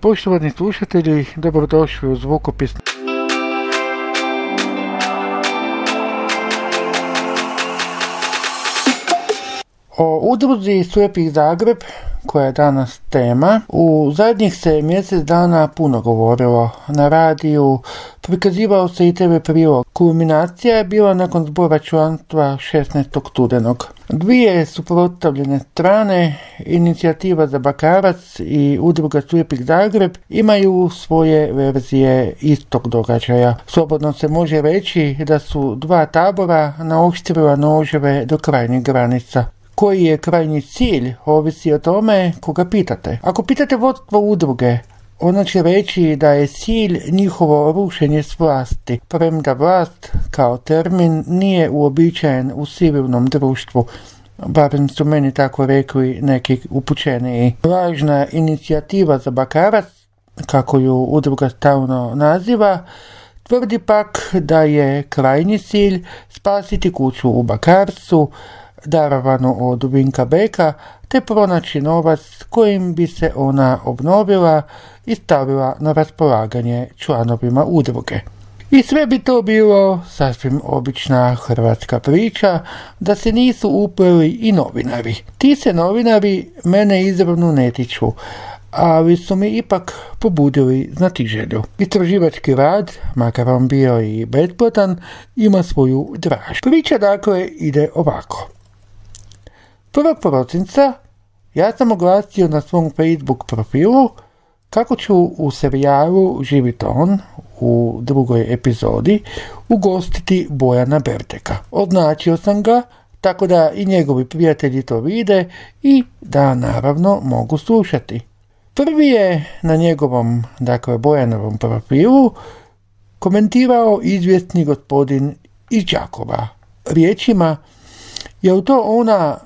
Poštovani slušatelji, dobrodošli u zvukopis. O udruzi Sujepih Zagreb koja je danas tema. U zadnjih se mjesec dana puno govorilo na radiju, prikazivao se i TV prilog. Kulminacija je bila nakon zbora članstva 16. studenog. Dvije suprotstavljene strane, inicijativa za Bakarac i udruga Slijepih Zagreb imaju svoje verzije istog događaja. Slobodno se može reći da su dva tabora naoštrila noževe do krajnjih granica koji je krajnji cilj, ovisi o tome koga pitate. Ako pitate vodstvo udruge, ona će reći da je cilj njihovo rušenje s vlasti, premda vlast kao termin nije uobičajen u civilnom društvu, barem su meni tako rekli neki upućeniji. Važna inicijativa za Bakarac, kako ju udruga stalno naziva, tvrdi pak da je krajnji cilj spasiti kuću u Bakarcu, darovano od Vinka Beka, te pronaći novac kojim bi se ona obnovila i stavila na raspolaganje članovima udruge. I sve bi to bilo sasvim obična hrvatska priča, da se nisu upleli i novinari. Ti se novinari mene izravno ne tiču, ali su mi ipak pobudili znatiželju. Istraživački rad, makar on bio i besplatan, ima svoju draž. Priča dakle ide ovako. 1. prosinca ja sam oglasio na svom Facebook profilu kako ću u serijalu Živi ton u drugoj epizodi ugostiti Bojana Berteka. Odnačio sam ga tako da i njegovi prijatelji to vide i da naravno mogu slušati. Prvi je na njegovom, dakle Bojanovom profilu komentirao izvjesni gospodin iz Đakova riječima je to ona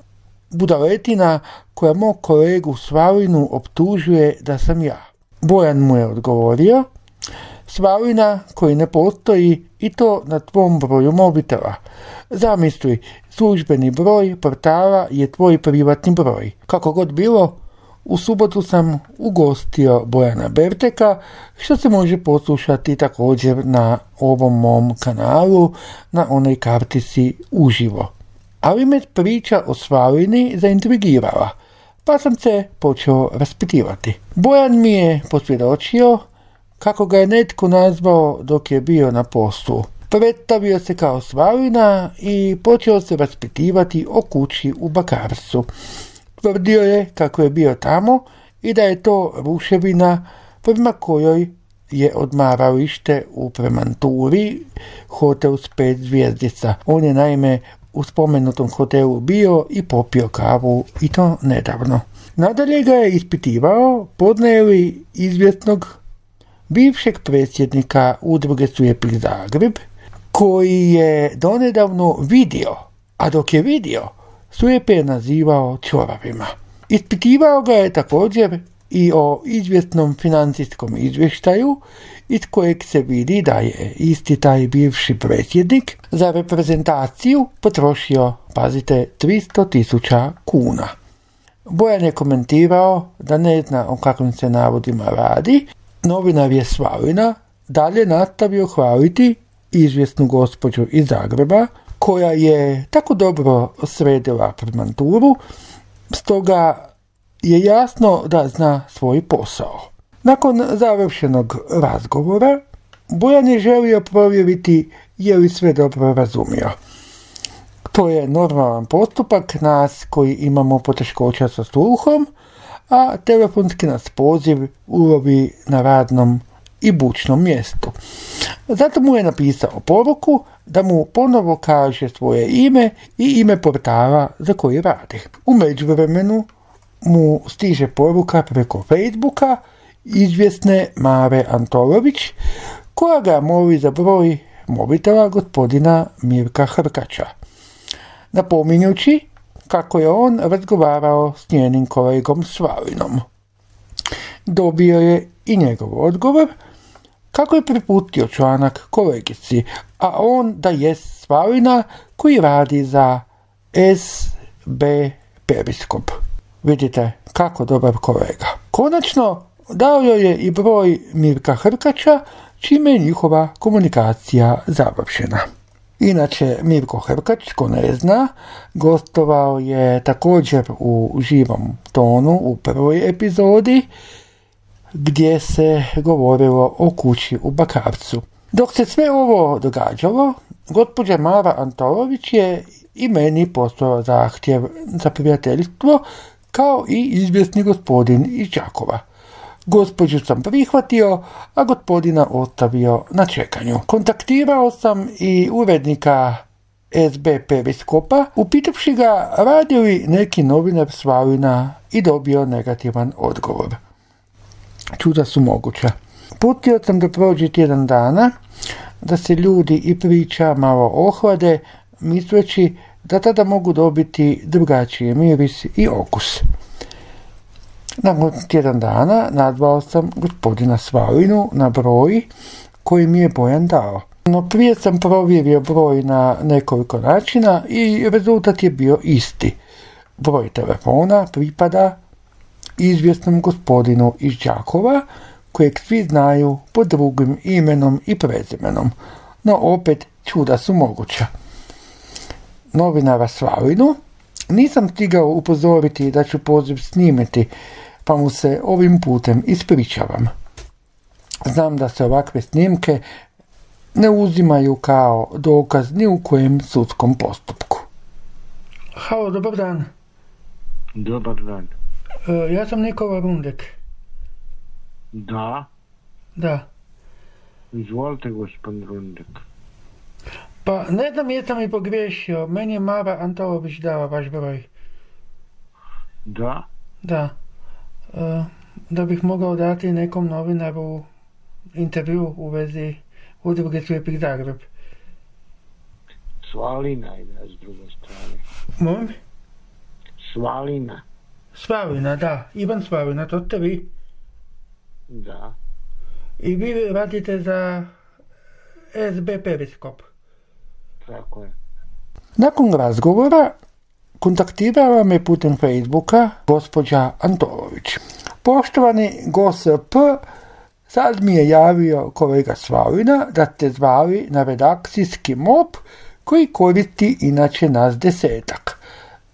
budaletina koja mog kolegu Svalinu optužuje da sam ja. Bojan mu je odgovorio, Svalina koji ne postoji i to na tvom broju mobitela. Zamisli, službeni broj portala je tvoj privatni broj. Kako god bilo, u subotu sam ugostio Bojana Berteka, što se može poslušati također na ovom mom kanalu, na onoj kartici uživo ali me priča o Svalini zaintrigirala, pa sam se počeo raspitivati. Bojan mi je posvjedočio kako ga je netko nazvao dok je bio na poslu. Predstavio se kao Svalina i počeo se raspitivati o kući u Bakarsu. Tvrdio je kako je bio tamo i da je to ruševina prema kojoj je odmaralište u Premanturi, hotel s pet zvijezdica. On je naime u spomenutom hotelu bio i popio kavu i to nedavno. Nadalje ga je ispitivao podneli izvjetnog bivšeg predsjednika udruge Sujepih Zagreb, koji je donedavno vidio, a dok je vidio, Sujepe je nazivao čoravima. Ispitivao ga je također i o izvjetnom financijskom izvještaju iz kojeg se vidi da je isti taj bivši predsjednik za reprezentaciju potrošio, pazite, 300 tisuća kuna. Bojan je komentirao da ne zna o kakvim se navodima radi, novinar je Svalina dalje nastavio hvaliti izvjesnu gospođu iz Zagreba, koja je tako dobro sredila premanturu, stoga je jasno da zna svoj posao. Nakon završenog razgovora, Bojan je želio provjeriti je li sve dobro razumio. To je normalan postupak nas koji imamo poteškoća sa sluhom, a telefonski nas poziv ulovi na radnom i bučnom mjestu. Zato mu je napisao poruku da mu ponovo kaže svoje ime i ime portala za koji radi. U međuvremenu mu stiže poruka preko Facebooka izvjesne Mare Antolović, koja ga moli za broj mobitela gospodina Mirka Hrkača. Napominjući kako je on razgovarao s njenim kolegom Svalinom. Dobio je i njegov odgovor kako je priputio članak kolegici, a on da je Svalina koji radi za SB Periskop. Vidite kako dobar kolega. Konačno, dao joj je i broj Mirka Hrkača, čime je njihova komunikacija završena. Inače, Mirko Hrkač, ko ne zna, gostovao je također u živom tonu u prvoj epizodi, gdje se govorilo o kući u Bakarcu. Dok se sve ovo događalo, gospođa Mara Antolović je i meni poslao zahtjev za prijateljstvo, kao i izvjesni gospodin iz Đakova. Gospođu sam prihvatio, a gospodina ostavio na čekanju. Kontaktirao sam i urednika SB Periskopa, upitavši ga radi li neki novinar Slavina i dobio negativan odgovor. Čuda su moguća. Putio sam da prođe tjedan dana, da se ljudi i priča malo ohlade, misleći da tada mogu dobiti drugačiji miris i okus. Nakon tjedan dana nazvao sam gospodina Svalinu na broj koji mi je Bojan dao. No prije sam provjerio broj na nekoliko načina i rezultat je bio isti. Broj telefona pripada izvjesnom gospodinu iz Đakova, kojeg svi znaju pod drugim imenom i prezimenom. No opet čuda su moguća. Novinara Slavinu nisam stigao upozoriti da ću poziv snimiti, pa mu se ovim putem ispričavam. Znam da se ovakve snimke ne uzimaju kao dokaz ni u kojem sudskom postupku. Halo, dobar dan. Dobar dan. E, ja sam Nikola Rundek. Da, Da. izvolite gospodin Rundek. Pa ne znam jesam i pogriješio. Meni je Mara Antolović dala vaš broj. Da, Da. E, da bih mogao dati nekom novinaru intervju u vezi udruge Slijepih Zagreb. Svalina ide s druge strane. Molim? Svalina, Slavina, da. Ivan Slavina, to ste vi. da. I vi radite za SB Periskop. Tako je. Nakon razgovora kontaktirala me putem Facebooka gospođa Antolović. Poštovani GOSP, sad mi je javio kolega Slavina da ste zvali na redakcijski mop koji koristi inače nas desetak.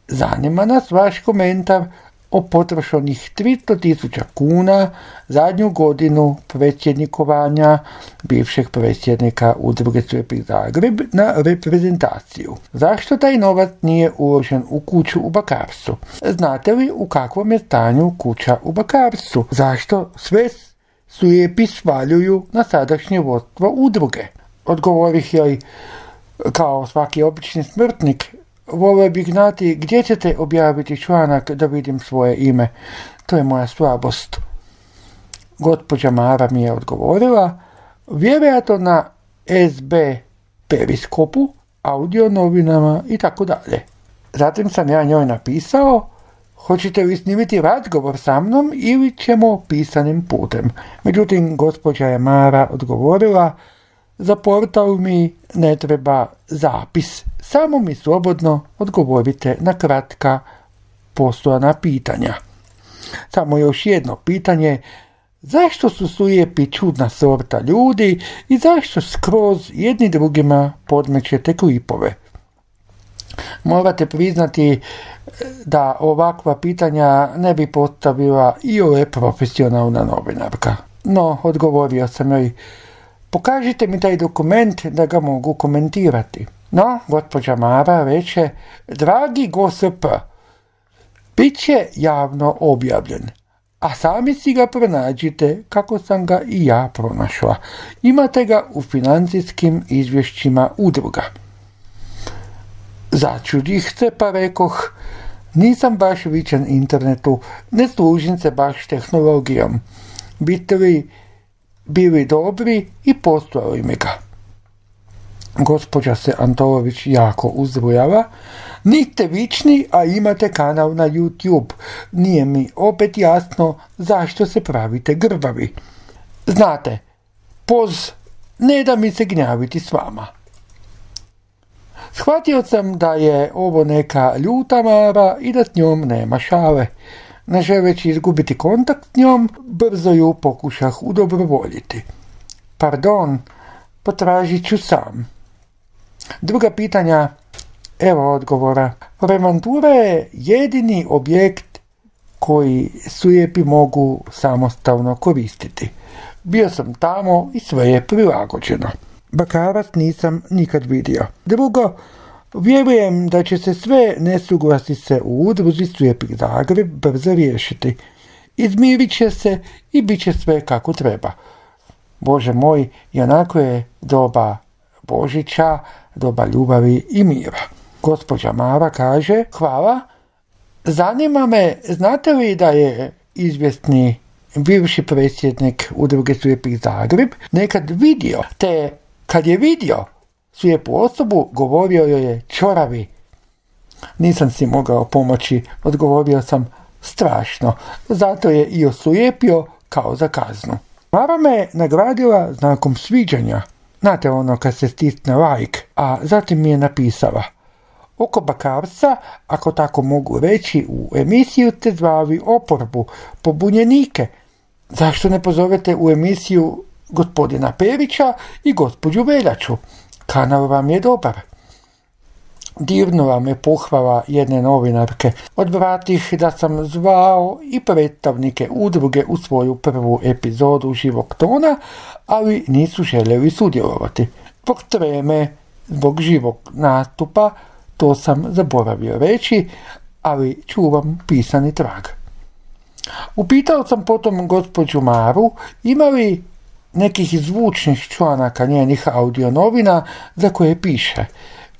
Zanima nas vaš komentar o potrošenih 300.000 kuna zadnju godinu predsjednikovanja bivšeg predsjednika udruge Slijepih Zagreb na reprezentaciju. Zašto taj novac nije uložen u kuću u Bakarsu? Znate li u kakvom je stanju kuća u Bakarsu? Zašto sve slijepi svaljuju na sadašnje vodstvo udruge? Odgovorih joj kao svaki obični smrtnik, volio bih znati gdje ćete objaviti članak da vidim svoje ime. To je moja slabost. Gospođa Mara mi je odgovorila, vjerojatno na SB periskopu, audio novinama i tako dalje. Zatim sam ja njoj napisao, hoćete li snimiti razgovor sa mnom ili ćemo pisanim putem. Međutim, gospođa je Mara odgovorila, za portal mi ne treba zapis, samo mi slobodno odgovorite na kratka postojana pitanja. Samo još jedno pitanje, zašto su slijepi čudna sorta ljudi i zašto skroz jedni drugima podmećete klipove? Morate priznati e, da ovakva pitanja ne bi postavila i ove profesionalna novinarka. No, odgovorio sam joj, pokažite mi taj dokument da ga mogu komentirati. No, gospođa Mara reče, dragi GOSP, bit će javno objavljen, a sami si ga pronađite kako sam ga i ja pronašla. Imate ga u financijskim izvješćima udruga. Začudih se pa rekoh, nisam baš vičan internetu, ne služim se baš tehnologijom. Biste li bili dobri i postojali mi ga. Gospođa se Antolović jako uzrujava. Niste vični, a imate kanal na YouTube. Nije mi opet jasno zašto se pravite grbavi. Znate, poz ne da mi se gnjaviti s vama. Shvatio sam da je ovo neka ljuta mara i da s njom nema šale. Ne želeći izgubiti kontakt s njom, brzo ju pokušah udobrovoljiti. Pardon, potražit ću sam. Druga pitanja, evo odgovora. Premantura je jedini objekt koji sujepi mogu samostalno koristiti. Bio sam tamo i sve je prilagođeno. Bakarac nisam nikad vidio. Drugo, vjerujem da će se sve nesuglasice u udruzi Sujepik Zagreb brzo riješiti. Izmirit će se i bit će sve kako treba. Bože moj, onako je doba Božića, doba ljubavi i mira. Gospođa Mara kaže, hvala, zanima me, znate li da je izvjesni bivši predsjednik udruge Slijepih Zagreb nekad vidio, te kad je vidio slijepu osobu, govorio joj je čoravi. Nisam si mogao pomoći, odgovorio sam strašno, zato je i osujepio kao za kaznu. Mara me nagradila znakom sviđanja, znate ono kad se stisne like, a zatim mi je napisala Oko bakarca, ako tako mogu reći, u emisiju te zvali oporbu, pobunjenike. Zašto ne pozovete u emisiju gospodina Perića i gospođu Veljaču? Kanal vam je dobar. Dirnula me pohvala jedne novinarke. Odvratih da sam zvao i predstavnike udruge u svoju prvu epizodu živog tona, ali nisu željeli sudjelovati. Zbog treme, zbog živog nastupa, to sam zaboravio reći, ali čuvam pisani trag. Upitao sam potom gospođu Maru ima li nekih zvučnih članaka njenih audionovina za koje piše.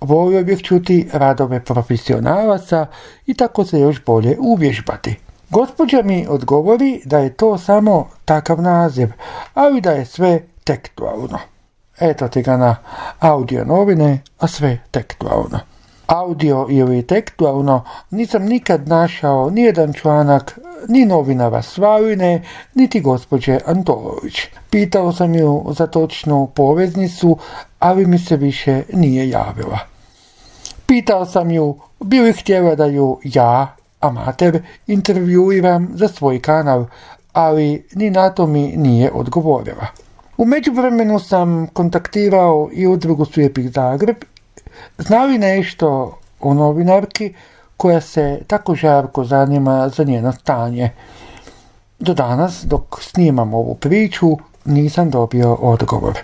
Volio bih čuti radove profesionalaca i tako se još bolje uvježbati. Gospođa mi odgovori da je to samo takav naziv, ali da je sve tekstualno. Eto ti ga na audio novine, a sve tekstualno. Audio ili tekstualno nisam nikad našao nijedan članak ni novinara Slavine, niti gospođe Antolović. Pitao sam ju za točnu poveznicu, ali mi se više nije javila. Pitao sam ju bi li htjela da ju ja, amater, intervjuiram za svoj kanal, ali ni na to mi nije odgovorila. U međuvremenu sam kontaktirao i udrugu Sujepih Zagreb. Znali nešto o novinarki koja se tako žarko zanima za njeno stanje. Do danas, dok snimam ovu priču, nisam dobio odgovor.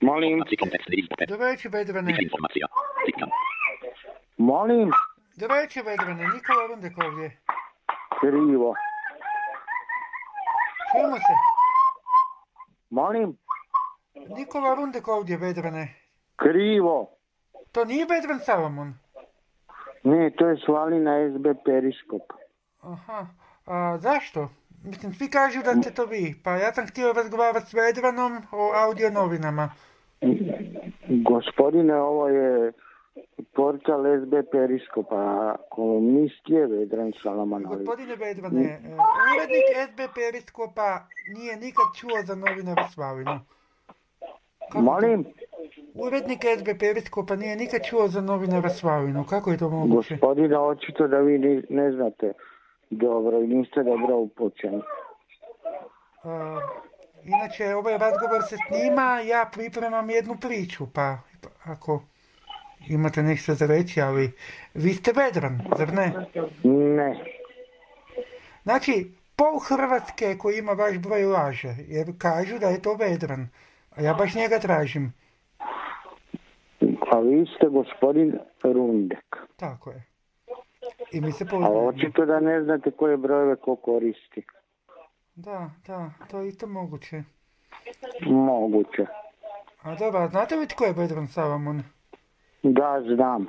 Molim, Dobar večer, Vedrane. Molim, Dobar večer, Vedrane. Nikola Rundek ovdje. krivo. Čujemo se. Molim, Nikola Rundek ovdje, Vedrane. krivo. To nije Vedran Salomon. Ne, to je Svalina SB Periskop. Aha. A zašto? Mislim, svi kažu da ste to vi. Pa ja sam htio razgovarati s Vedranom o audio novinama. Gospodine, ovo je portal SB Periskop, a kolumnist je Vedran Salamanović. Gospodine Vedrane, e, urednik SB Periskopa nije nikad čuo za novinara Slavinu. Kako? Molim, Urednik SB Periskopa nije nikad čuo za novinara Slavinu. Kako je to moguće? gospodine, očito da vi ne znate dobro i niste dobro upućeni. A, inače, ovaj razgovor se snima, ja pripremam jednu priču, pa ako imate nešto za reći, ali vi ste Vedran, zar ne? Ne, Znači, pol Hrvatske koji ima vaš broj laže, jer kažu da je to Vedran, a ja baš njega tražim. a vi ste gospodin Rundek. Tako je. I mi se A poznajemo. očito da ne znate koje brojeve ko koristi. Da, da, to je isto moguće. Moguće. A dobro, a znate li tko je Vedran Salamon? Da, znam.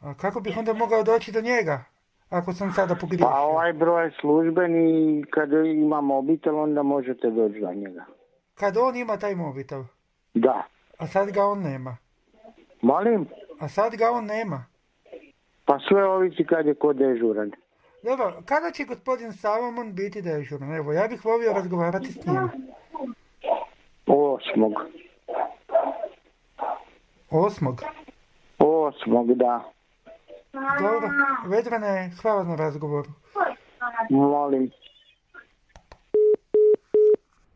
A kako bih onda mogao doći do njega? Ako sam sada pogriješio. Pa ovaj broj je službeni i kad ima mobitel onda možete doći do njega. Kad on ima taj mobitel, Da. a sad ga on nema. Molim? A sad ga on nema. Pa sve ovisi kad je ko dežuran. Dobro, kada će gospodin Salomon biti dežuran? Evo, ja bih volio razgovarati s njim. Osmog. Osmog. Osmog, da. Dobro, Vedrane, hvala na razgovoru. Molim.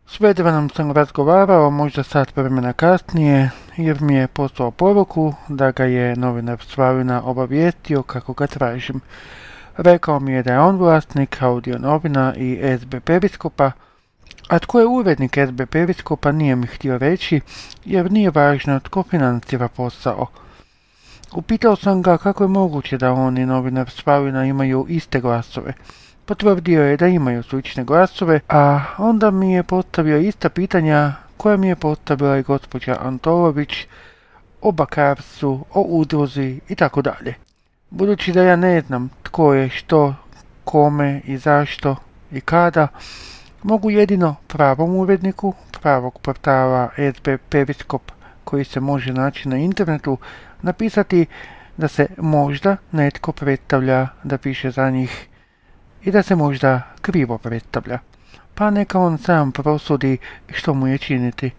S sam razgovarao možda sat vremena kasnije jer mi je poslao poruku da ga je novinar Slavina obavijestio kako ga tražim. Rekao mi je da je on vlasnik audio novina i SB Periskopa, a tko je urednik SB Periskopa nije mi htio reći jer nije važno tko financira posao. Upitao sam ga kako je moguće da on i novinar Slavina imaju iste glasove. Potvrdio je da imaju slične glasove, a onda mi je postavio ista pitanja koja mi je postavila i gospođa Antolović o bakarsu, o udruzi i tako dalje. Budući da ja ne znam tko je što, kome i zašto i kada, mogu jedino pravom uredniku pravog portala SB Periskop koji se može naći na internetu napisati da se možda netko predstavlja da piše za njih i da se možda krivo predstavlja. Pa neka on sam prosudi što mu je činiti.